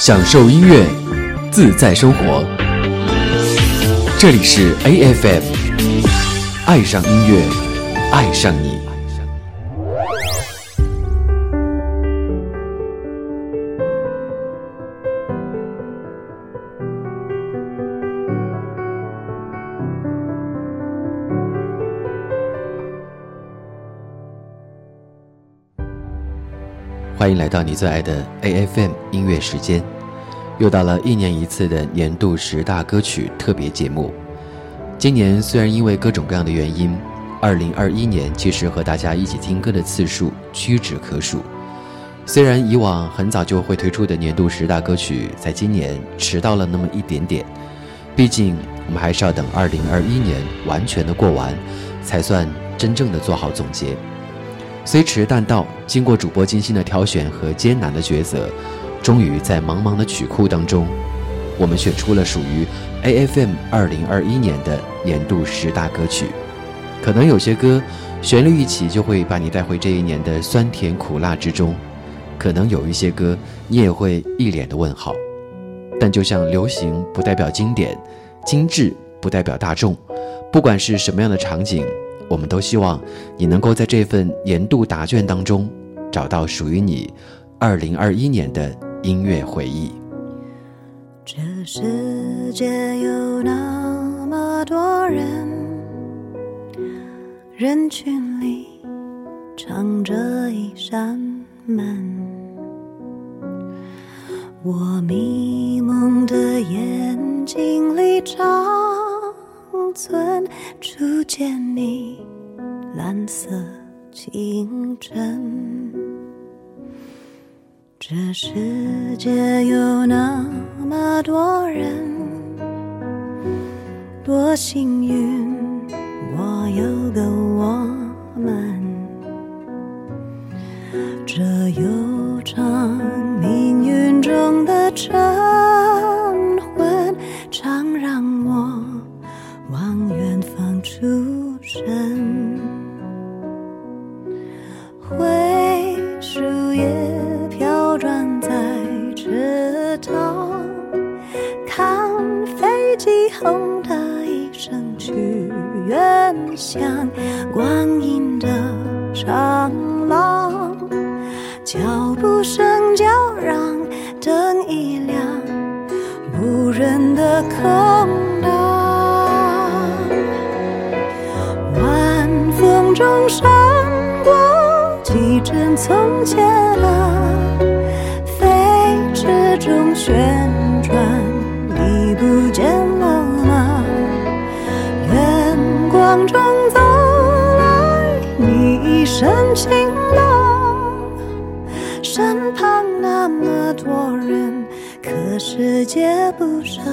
享受音乐，自在生活。这里是 A F M，爱上音乐，爱上你。欢迎来到你最爱的 A F M 音乐时间，又到了一年一次的年度十大歌曲特别节目。今年虽然因为各种各样的原因，二零二一年其实和大家一起听歌的次数屈指可数。虽然以往很早就会推出的年度十大歌曲，在今年迟到了那么一点点。毕竟我们还是要等二零二一年完全的过完，才算真正的做好总结。虽迟但到，经过主播精心的挑选和艰难的抉择，终于在茫茫的曲库当中，我们选出了属于 A F M 二零二一年的年度十大歌曲。可能有些歌旋律一起就会把你带回这一年的酸甜苦辣之中，可能有一些歌你也会一脸的问号。但就像流行不代表经典，精致不代表大众，不管是什么样的场景。我们都希望你能够在这份年度答卷当中，找到属于你，二零二一年的音乐回忆。这世界有那么多人，人群里藏着一扇门，我迷蒙的眼睛里照。村初见你，蓝色清晨。这世界有那么多人，多幸运我有个我们。这悠长命运中的晨。身。灰树叶飘转在池塘，看飞机轰的一声去远乡，光阴的长廊，脚步声叫嚷，灯一亮，无人的空。钟声过，几帧从前啊，飞驰中旋转，已不见了吗？远光中走来，你一身轻动，身旁那么多人，可世界不声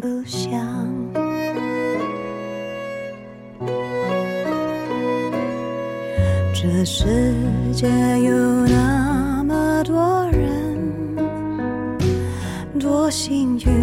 不响。这世界有那么多人，多幸运。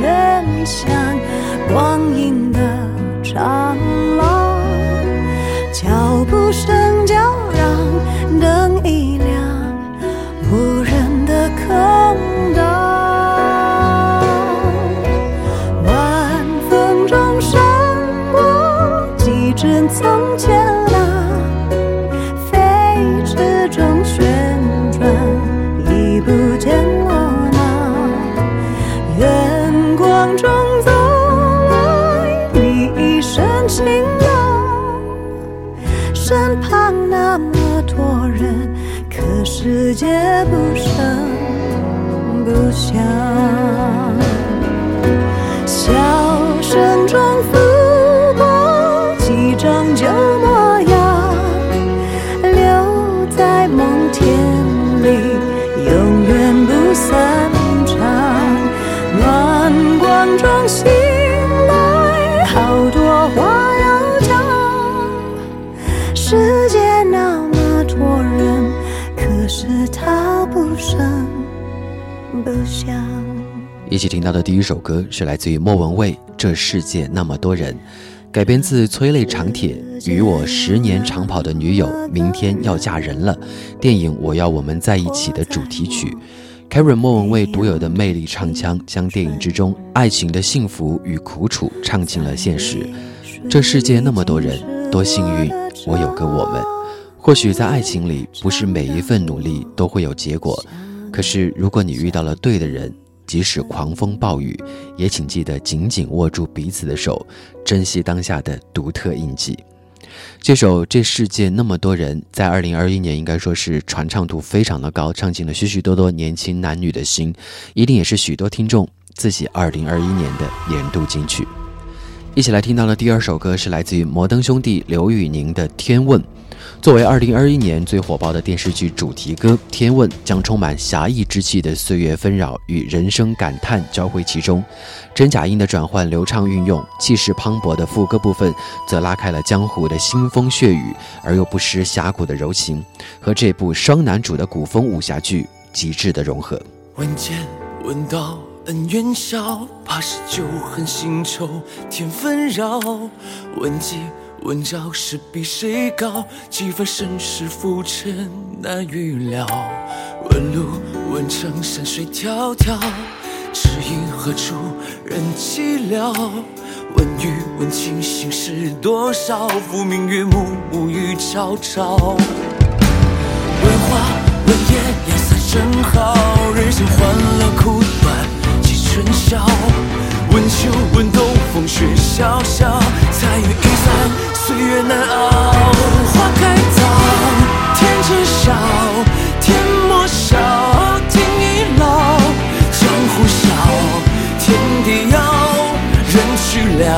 人像光阴的长。know. 一起听到的第一首歌是来自于莫文蔚，《这世界那么多人》，改编自催泪长铁与我十年长跑的女友，明天要嫁人了，电影《我要我们在一起》的主题曲。Karen 莫文蔚独有的魅力唱腔，将电影之中爱情的幸福与苦楚唱进了现实。这世界那么多人，多幸运，我有个我们。或许在爱情里，不是每一份努力都会有结果，可是如果你遇到了对的人。即使狂风暴雨，也请记得紧紧握住彼此的手，珍惜当下的独特印记。这首这世界那么多人，在二零二一年应该说是传唱度非常的高，唱进了许许多多年轻男女的心，一定也是许多听众自己二零二一年的年度金曲。一起来听到的第二首歌是来自于摩登兄弟刘宇宁的《天问》。作为二零二一年最火爆的电视剧主题歌，《天问》将充满侠义之气的岁月纷扰与人生感叹交汇其中，真假音的转换流畅运用，气势磅礴的副歌部分则拉开了江湖的腥风血雨，而又不失侠骨的柔情，和这部双男主的古风武侠剧极致的融合。问剑，问刀，恩怨消，怕是旧恨新仇添纷扰，问计问朝是比谁高？几番身世浮沉难预料。问路问程山水迢迢，知音何处人寂寥？问雨问晴心事多少？浮明月暮暮雨朝朝。问花问叶颜色正好，人生欢乐苦短几春宵？问秋问冬风雪萧萧，彩云易散。岁月难熬，花开早。天知晓，天莫笑，天已老。江湖笑，天地遥。人去了，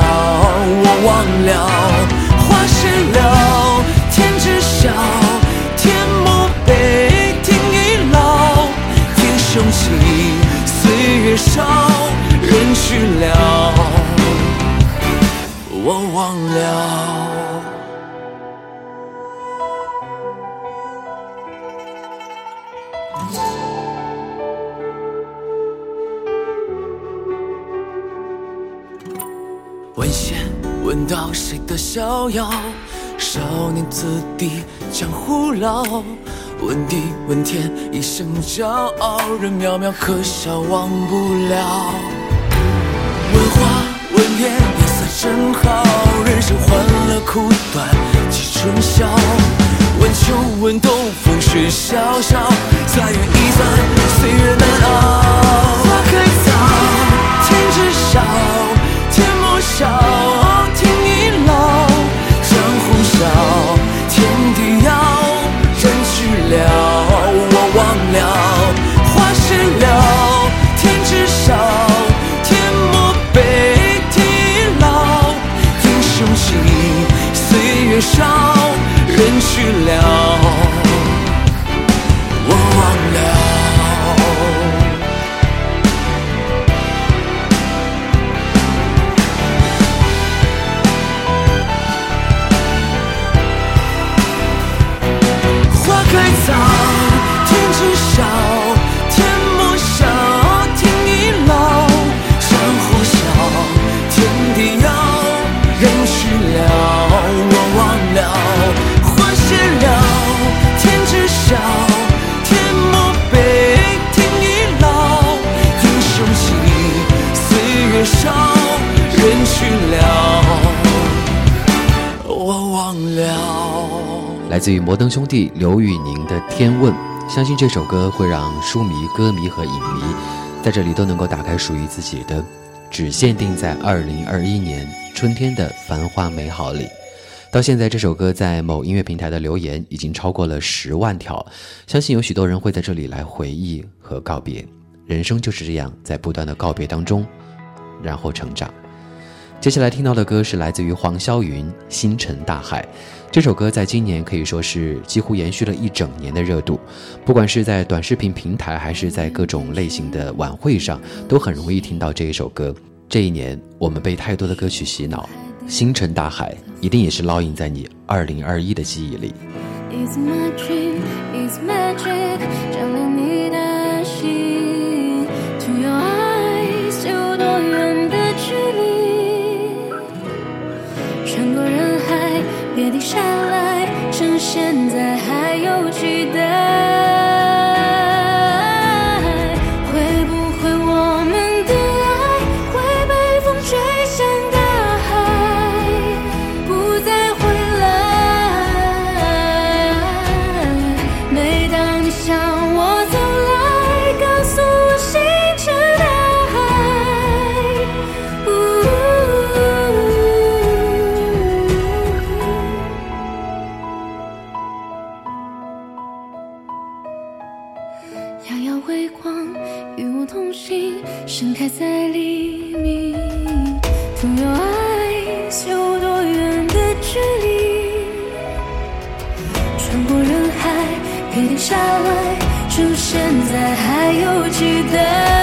我忘了。花谢了，天知晓，天莫悲，天已老。天雄起，岁月少。人去了，我忘了。到谁的逍遥？少年子弟江湖老，问地问天，一生骄傲，人渺渺可笑，忘不了。问花问天，夜色正好，人生欢乐苦短，几春宵。问秋问冬，风雪萧萧，再园一在，岁月难熬。去了。自于摩登兄弟刘宇宁的《天问》，相信这首歌会让书迷、歌迷和影迷在这里都能够打开属于自己的，只限定在二零二一年春天的繁华美好里。到现在，这首歌在某音乐平台的留言已经超过了十万条，相信有许多人会在这里来回忆和告别。人生就是这样，在不断的告别当中，然后成长。接下来听到的歌是来自于黄霄云《星辰大海》。这首歌在今年可以说是几乎延续了一整年的热度，不管是在短视频平台，还是在各种类型的晚会上，都很容易听到这一首歌。这一年，我们被太多的歌曲洗脑，《星辰大海》一定也是烙印在你2021的记忆里。安定下来，趁现在还有期待。在黎明，总有爱，有多远的距离，穿过人海，别停下来，趁现在还有期待。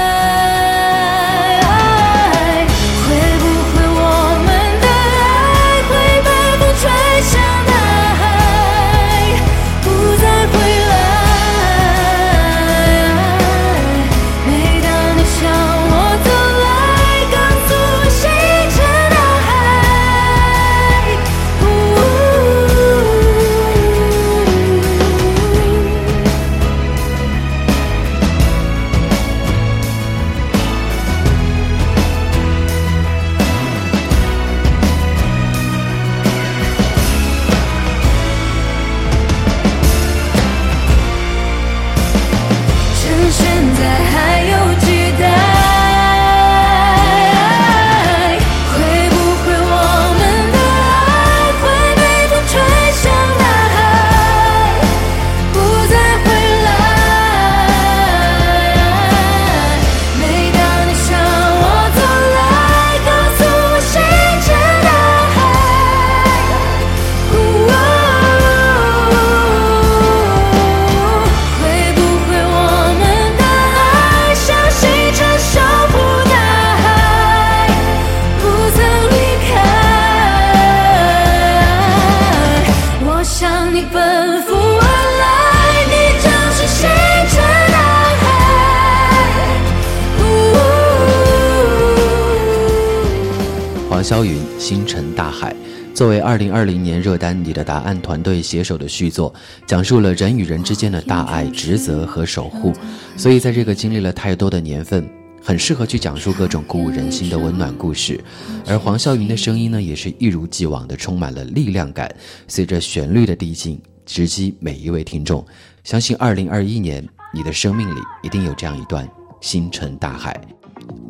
星辰大海，作为二零二零年热单《你的答案》团队携手的续作，讲述了人与人之间的大爱、职责和守护。所以，在这个经历了太多的年份，很适合去讲述各种鼓舞人心的温暖故事。而黄霄云的声音呢，也是一如既往的充满了力量感。随着旋律的递进，直击每一位听众。相信二零二一年，你的生命里一定有这样一段星辰大海。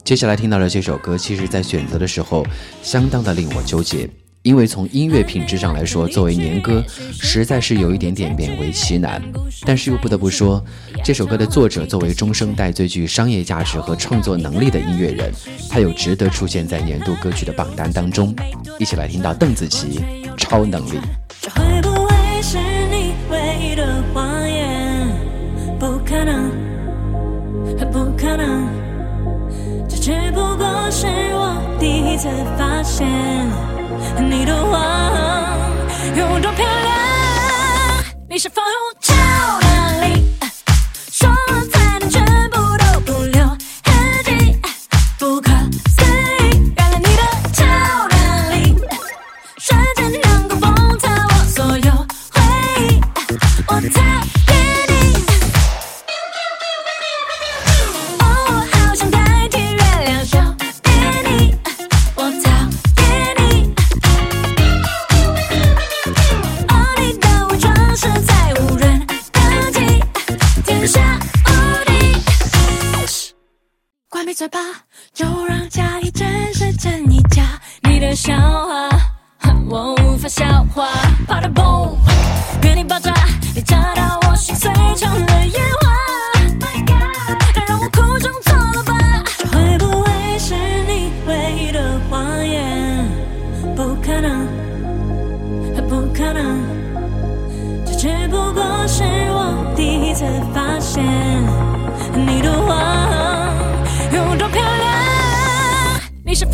接下来听到的这首歌，其实，在选择的时候，相当的令我纠结，因为从音乐品质上来说，作为年歌，实在是有一点点勉为其难。但是又不得不说，这首歌的作者作为中生代最具商业价值和创作能力的音乐人，他有值得出现在年度歌曲的榜单当中。一起来听到邓紫棋《超能力》。只不过是我第一次发现，你的谎有多漂亮。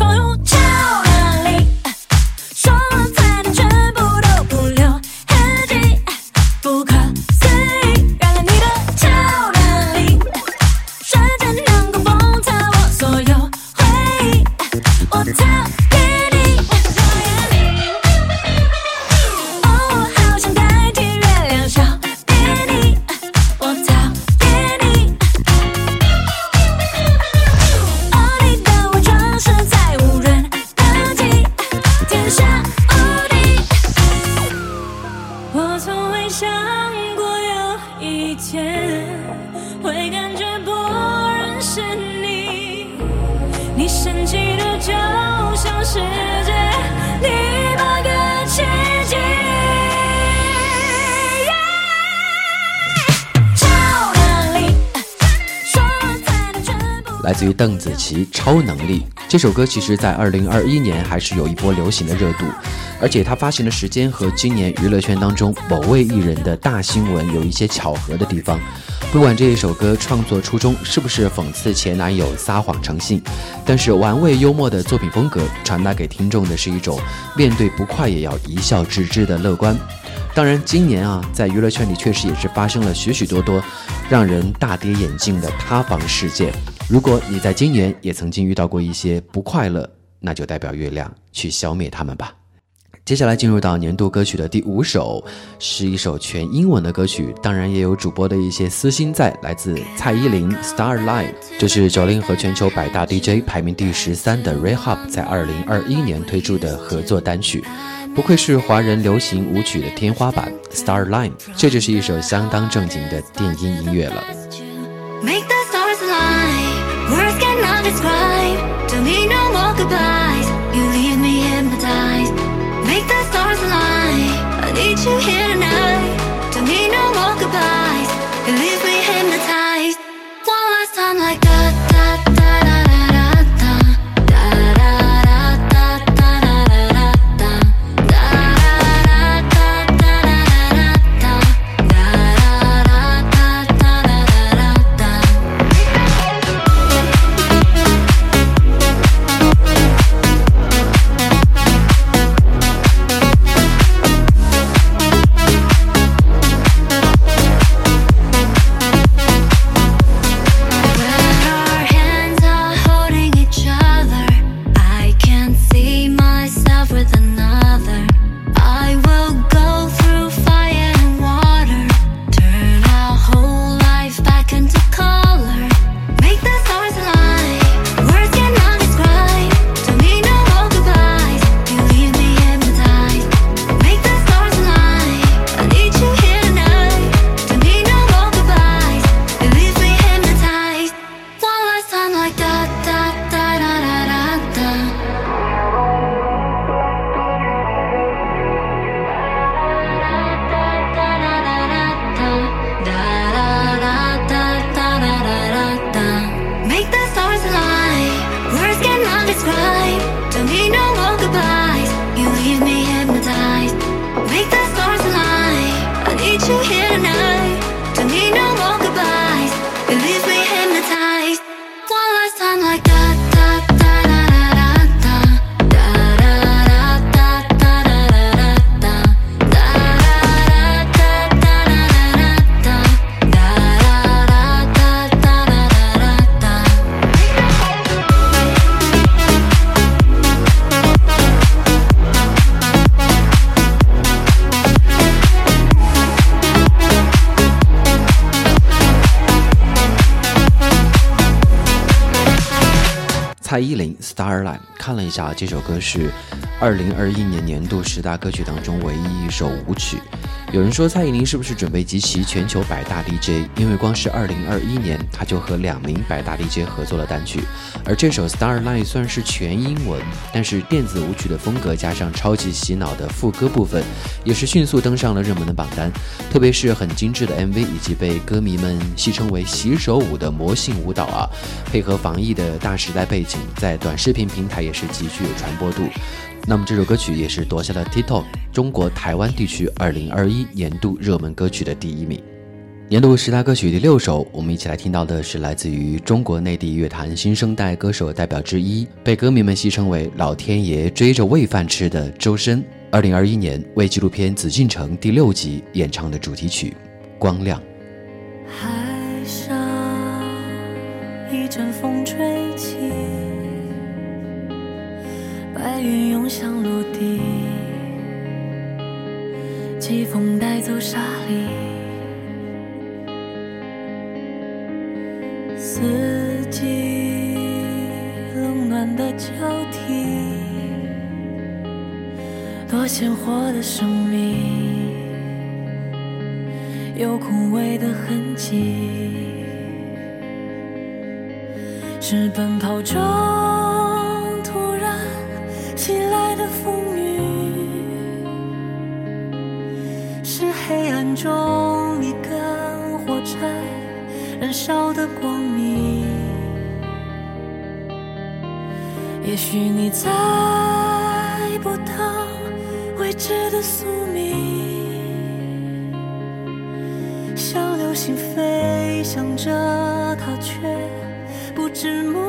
found 这首歌其实，在二零二一年还是有一波流行的热度，而且它发行的时间和今年娱乐圈当中某位艺人的大新闻有一些巧合的地方。不管这一首歌创作初衷是不是讽刺前男友撒谎成性，但是玩味幽默的作品风格传达给听众的是一种面对不快也要一笑置之的乐观。当然，今年啊，在娱乐圈里确实也是发生了许许多多让人大跌眼镜的塌房事件。如果你在今年也曾经遇到过一些不快乐，那就代表月亮去消灭他们吧。接下来进入到年度歌曲的第五首，是一首全英文的歌曲，当然也有主播的一些私心在。来自蔡依林 Starlight，这是九零和全球百大 DJ 排名第十三的 r a Hub 在二零二一年推出的合作单曲。不愧是华人流行舞曲的天花板 Starlight，这就是一首相当正经的电音音乐了。describe. Tell me no more goodbyes. You leave me hypnotized. Make the stars align. I need you here tonight. Tell me no more goodbyes. You leave me hypnotized. One last time like that. 蔡依林《Starline》看了一下，这首歌是二零二一年年度十大歌曲当中唯一一首舞曲。有人说蔡依林是不是准备集齐全球百大 DJ？因为光是2021年，她就和两名百大 DJ 合作了单曲，而这首《Starlight》虽然是全英文，但是电子舞曲的风格加上超级洗脑的副歌部分，也是迅速登上了热门的榜单。特别是很精致的 MV，以及被歌迷们戏称为“洗手舞”的魔性舞蹈啊，配合防疫的大时代背景，在短视频平台也是极具有传播度。那么这首歌曲也是夺下了 t i k t o k 中国台湾地区二零二一年度热门歌曲的第一名，年度十大歌曲第六首。我们一起来听到的是来自于中国内地乐坛新生代歌手代表之一，被歌迷们戏称为“老天爷追着喂饭吃的”周深，二零二一年为纪录片《紫禁城》第六集演唱的主题曲《光亮》。海上一阵风吹。白云涌向陆地，季风带走沙粒，四季冷暖的交替，多鲜活的生命，有枯萎的痕迹，是奔跑中。风雨是黑暗中一根火柴燃烧的光明。也许你猜不到未知的宿命，像流星飞翔着它，却不知。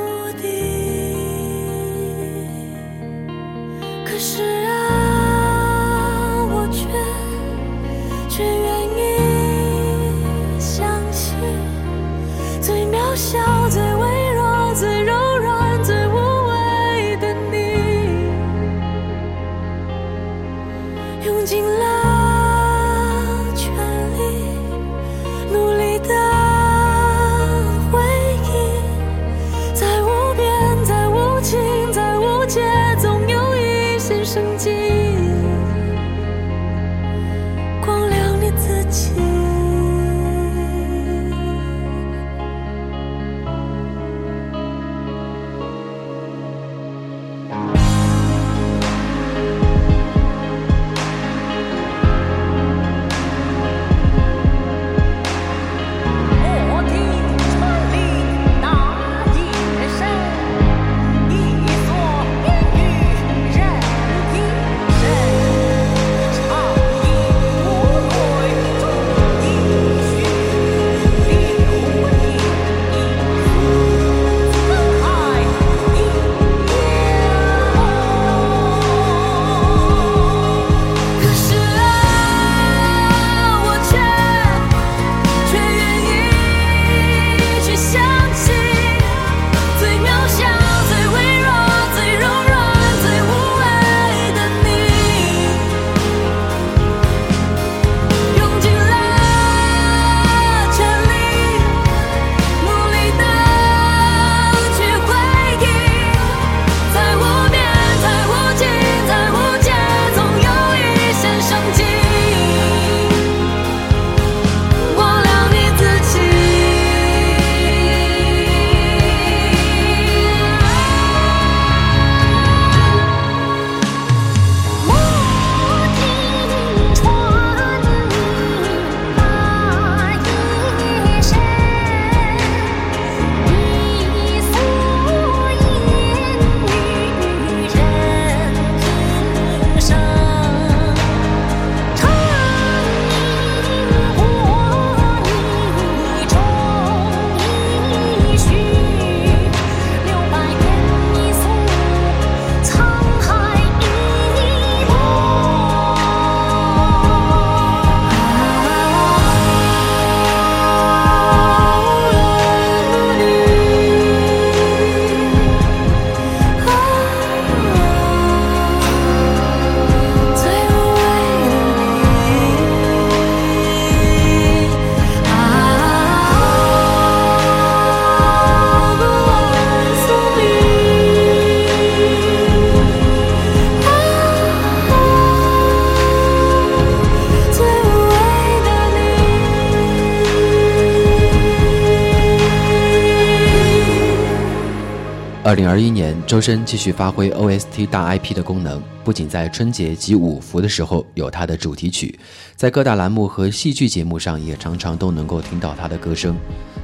二零二一年，周深继续发挥 OST 大 IP 的功能，不仅在春节及五福的时候有他的主题曲，在各大栏目和戏剧节目上也常常都能够听到他的歌声。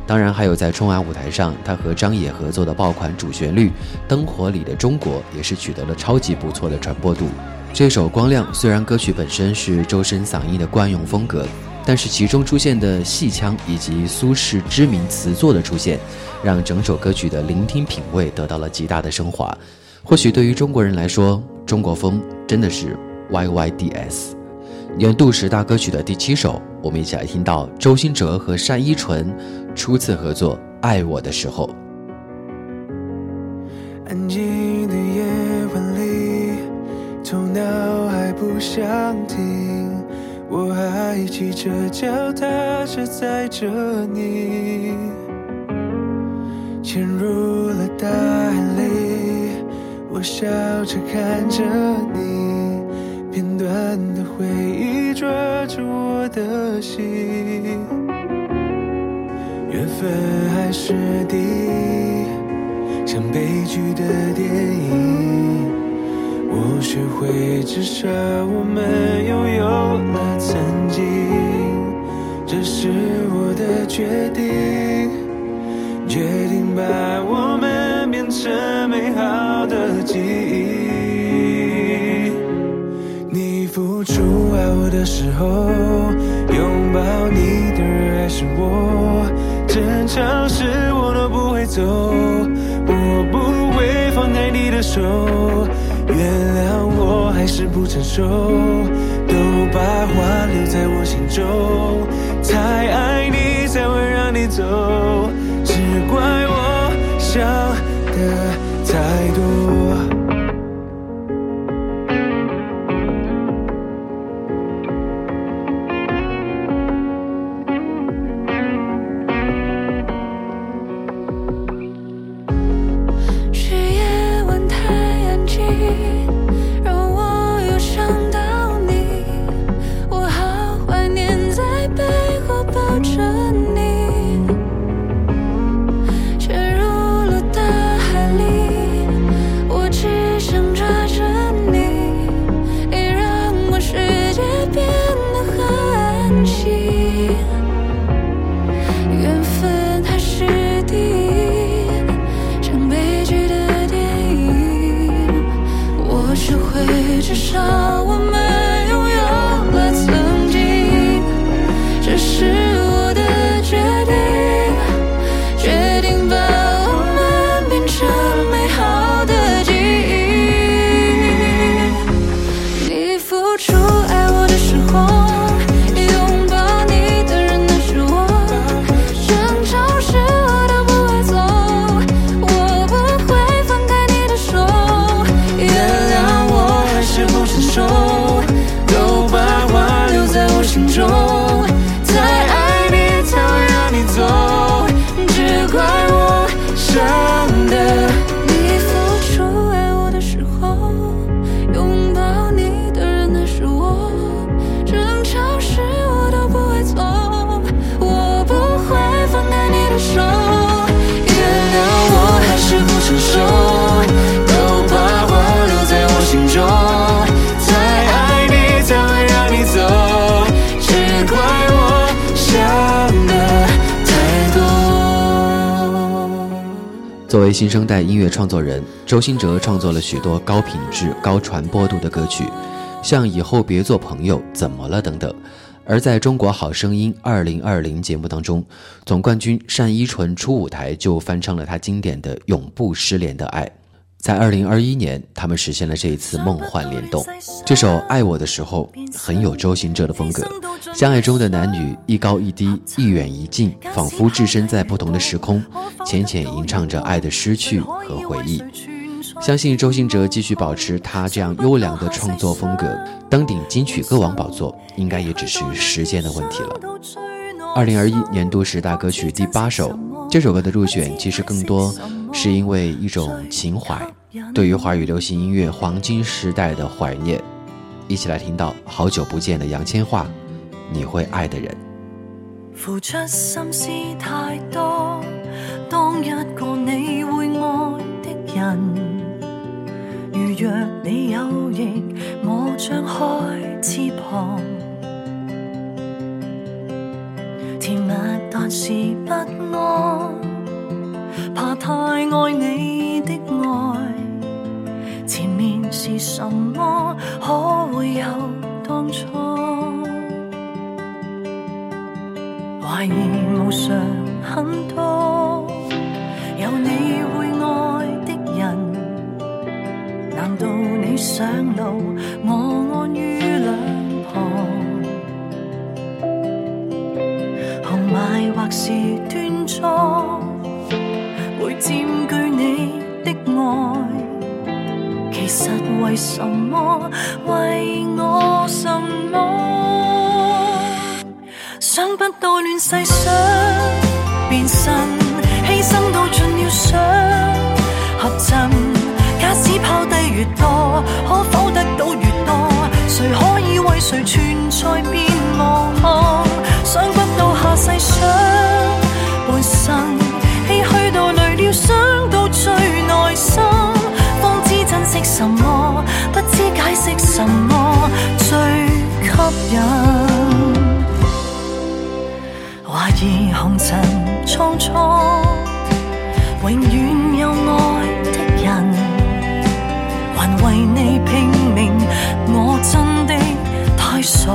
当然，还有在春晚舞台上，他和张也合作的爆款主旋律《灯火里的中国》也是取得了超级不错的传播度。这首《光亮》虽然歌曲本身是周深嗓音的惯用风格。但是其中出现的戏腔以及苏轼知名词作的出现，让整首歌曲的聆听品味得到了极大的升华。或许对于中国人来说，中国风真的是 Y Y D S。年度十大歌曲的第七首，我们一起来听到周兴哲和单依纯初次合作《爱我的时候》。安静的夜晚里，头脑还不想停。我还骑着脚踏车载着你，陷入了大海里。我笑着看着你，片段的回忆抓住我的心。缘分还是敌，像悲剧的电影。我学会至少我们拥有。决定把我们变成美好的记忆。你付出爱我的时候，拥抱你的还是我。争吵时我都不会走，我不会放开你的手。原谅我还是不成熟，都把话留在我心中。太爱你才会让你走。想的太多。新生代音乐创作人周兴哲创作了许多高品质、高传播度的歌曲，像《以后别做朋友》《怎么了》等等。而在中国好声音二零二零节目当中，总冠军单依纯初舞台就翻唱了他经典的《永不失联的爱》。在二零二一年，他们实现了这一次梦幻联动。这首《爱我的时候》很有周行者的风格。相爱中的男女，一高一低，一远一近，仿佛置身在不同的时空，浅浅吟唱着爱的失去和回忆。相信周行哲继续保持他这样优良的创作风格，登顶金曲歌王宝座，应该也只是时间的问题了。二零二一年度十大歌曲第八首，这首歌的入选其实更多。是因为一种情怀，对于华语流行音乐黄金时代的怀念。一起来听到好久不见的杨千嬅，《你会爱的人》。付出心思太多，当一个你会爱的人。如若你有翼，我张开翅膀，甜蜜但是不安。怕太爱你的爱，前面是什么？可会有当初？怀疑无常很多，有你会爱的人，难道你上路，我安于两旁，红迈或是端庄？占据你的爱，其实为什么为我什么？想不到乱世想变身，牺牲到尽了想合衬。假使抛低越多，可否得到越多？谁可以为谁存在变魔？的什么最吸引？怀疑红尘匆匆，永远有爱的人，还为你拼命，我真的太傻，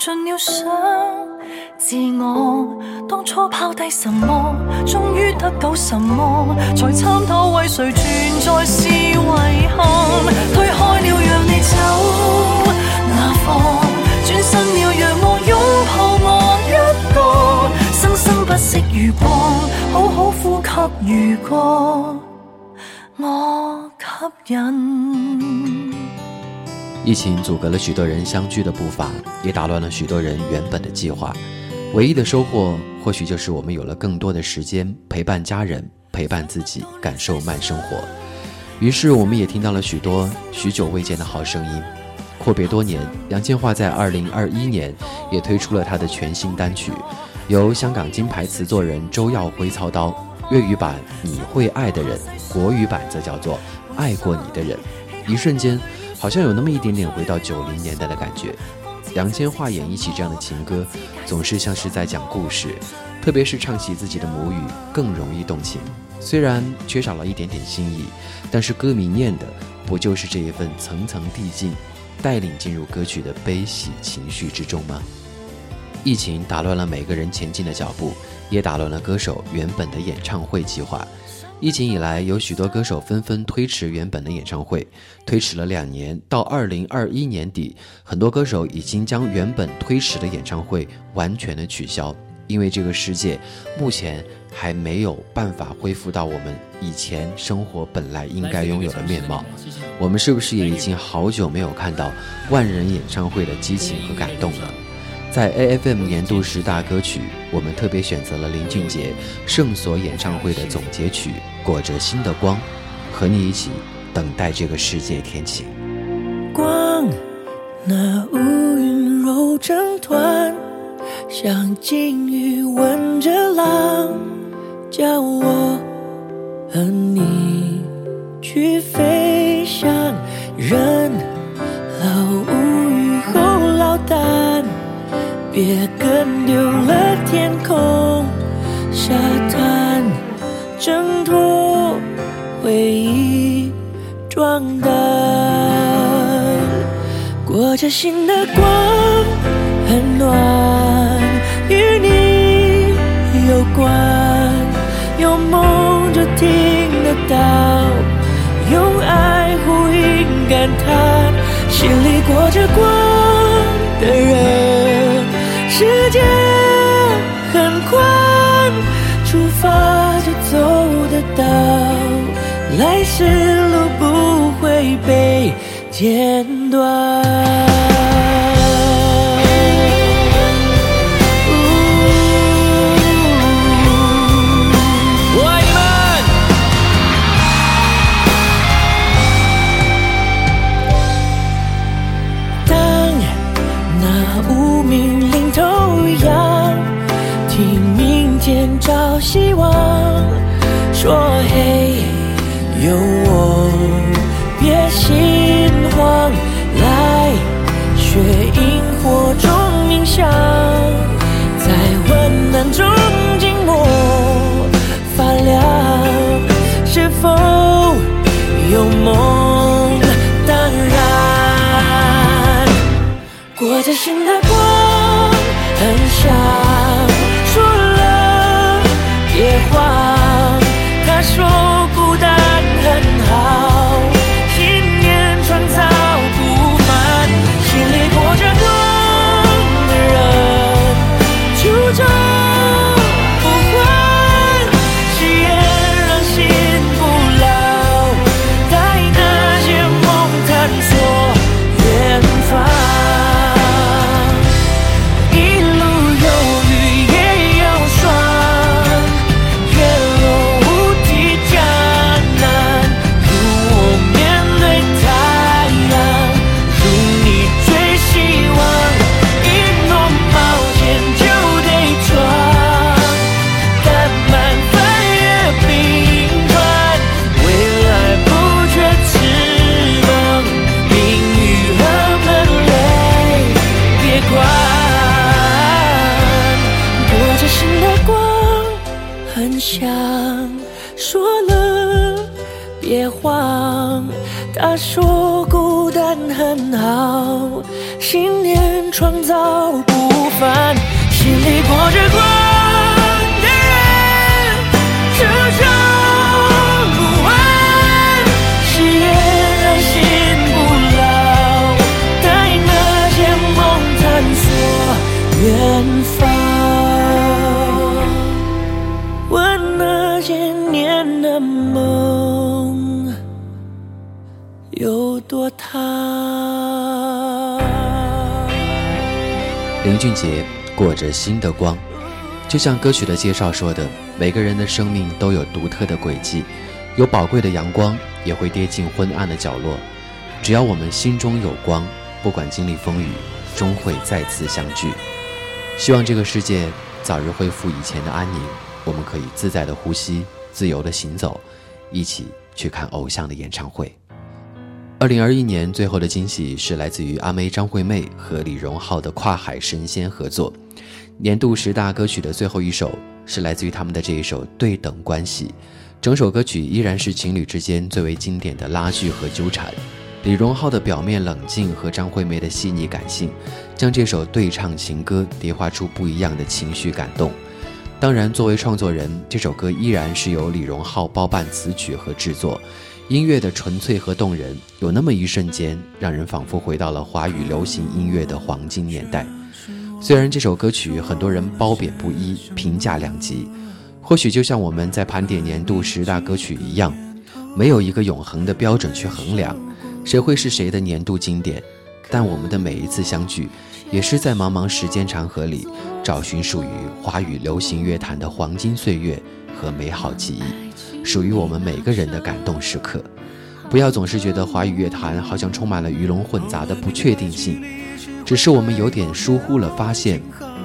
尽了想自我，当初抛低什么，终于得到什么，才参透为谁存在是遗憾。推开了让你走，那方转身了让我拥抱我一个，生生不息如光，好好呼吸如歌，我吸引。疫情阻隔了许多人相聚的步伐，也打乱了许多人原本的计划。唯一的收获，或许就是我们有了更多的时间陪伴家人，陪伴自己，感受慢生活。于是，我们也听到了许多许久未见的好声音。阔别多年，杨千嬅在2021年也推出了她的全新单曲，由香港金牌词作人周耀辉操刀，粤语版《你会爱的人》，国语版则叫做《爱过你的人》。一瞬间。好像有那么一点点回到九零年代的感觉。杨千嬅演绎起这样的情歌，总是像是在讲故事，特别是唱起自己的母语，更容易动情。虽然缺少了一点点新意，但是歌迷念的，不就是这一份层层递进，带领进入歌曲的悲喜情绪之中吗？疫情打乱了每个人前进的脚步，也打乱了歌手原本的演唱会计划。疫情以来，有许多歌手纷纷推迟原本的演唱会，推迟了两年，到二零二一年底，很多歌手已经将原本推迟的演唱会完全的取消，因为这个世界目前还没有办法恢复到我们以前生活本来应该拥有的面貌。我们是不是也已经好久没有看到万人演唱会的激情和感动了？在 A F M 年度十大歌曲，我们特别选择了林俊杰《圣所》演唱会的总结曲《裹着心的光》，和你一起等待这个世界天晴。光，那乌云揉成团，像鲸鱼吻着浪，叫我和你去飞翔。人。别跟丢了天空，沙滩，挣脱回忆，装淡。裹着心的光很暖，与你有关。有梦就听得到，用爱呼应感叹。心里裹着光的人。世界很宽，出发就走得到，来时路不会被剪断。俊杰裹着新的光，就像歌曲的介绍说的，每个人的生命都有独特的轨迹，有宝贵的阳光，也会跌进昏暗的角落。只要我们心中有光，不管经历风雨，终会再次相聚。希望这个世界早日恢复以前的安宁，我们可以自在的呼吸，自由的行走，一起去看偶像的演唱会。二零二一年最后的惊喜是来自于阿妹张惠妹和李荣浩的跨海神仙合作，年度十大歌曲的最后一首是来自于他们的这一首《对等关系》，整首歌曲依然是情侣之间最为经典的拉锯和纠缠，李荣浩的表面冷静和张惠妹的细腻感性，将这首对唱情歌叠化出不一样的情绪感动。当然，作为创作人，这首歌依然是由李荣浩包办词曲和制作。音乐的纯粹和动人，有那么一瞬间，让人仿佛回到了华语流行音乐的黄金年代。虽然这首歌曲很多人褒贬不一，评价两极，或许就像我们在盘点年度十大歌曲一样，没有一个永恒的标准去衡量谁会是谁的年度经典。但我们的每一次相聚，也是在茫茫时间长河里，找寻属于华语流行乐坛的黄金岁月和美好记忆。属于我们每个人的感动时刻，不要总是觉得华语乐坛好像充满了鱼龙混杂的不确定性，只是我们有点疏忽了发现。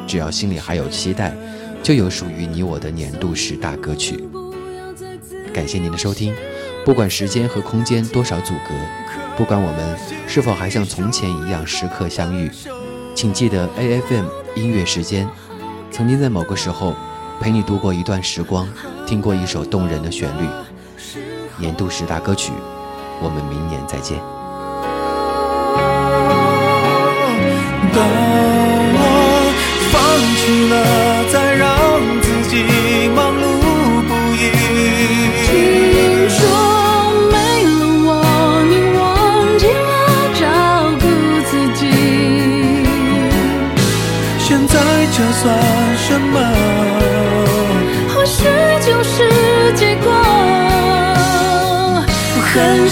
只要心里还有期待，就有属于你我的年度十大歌曲。感谢您的收听，不管时间和空间多少阻隔，不管我们是否还像从前一样时刻相遇，请记得 A F M 音乐时间，曾经在某个时候。陪你度过一段时光，听过一首动人的旋律。年度十大歌曲，我们明年再见。当我放弃了，再让自己忙碌不已。听说没了我，你忘记了照顾自己。现在就算。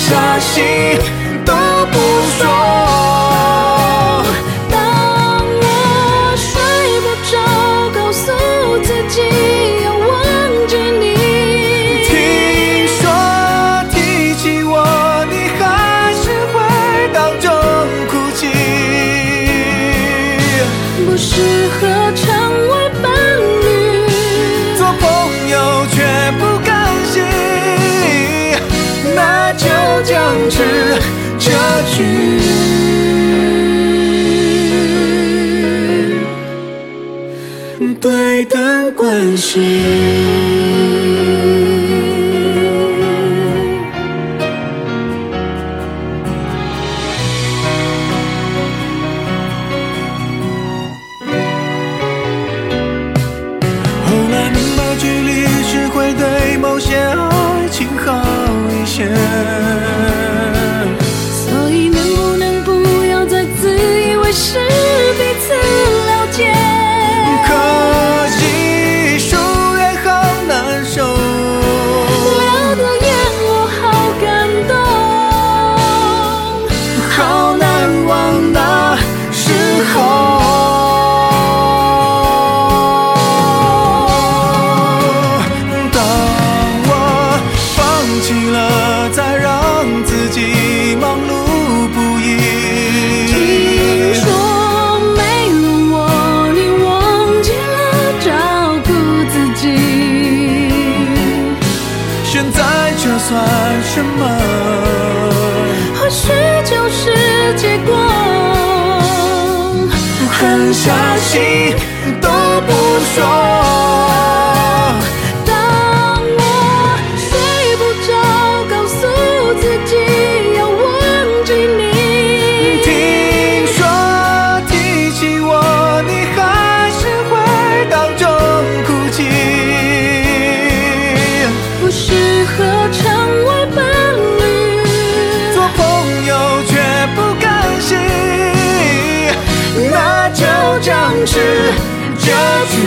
伤心。珍惜。judgment.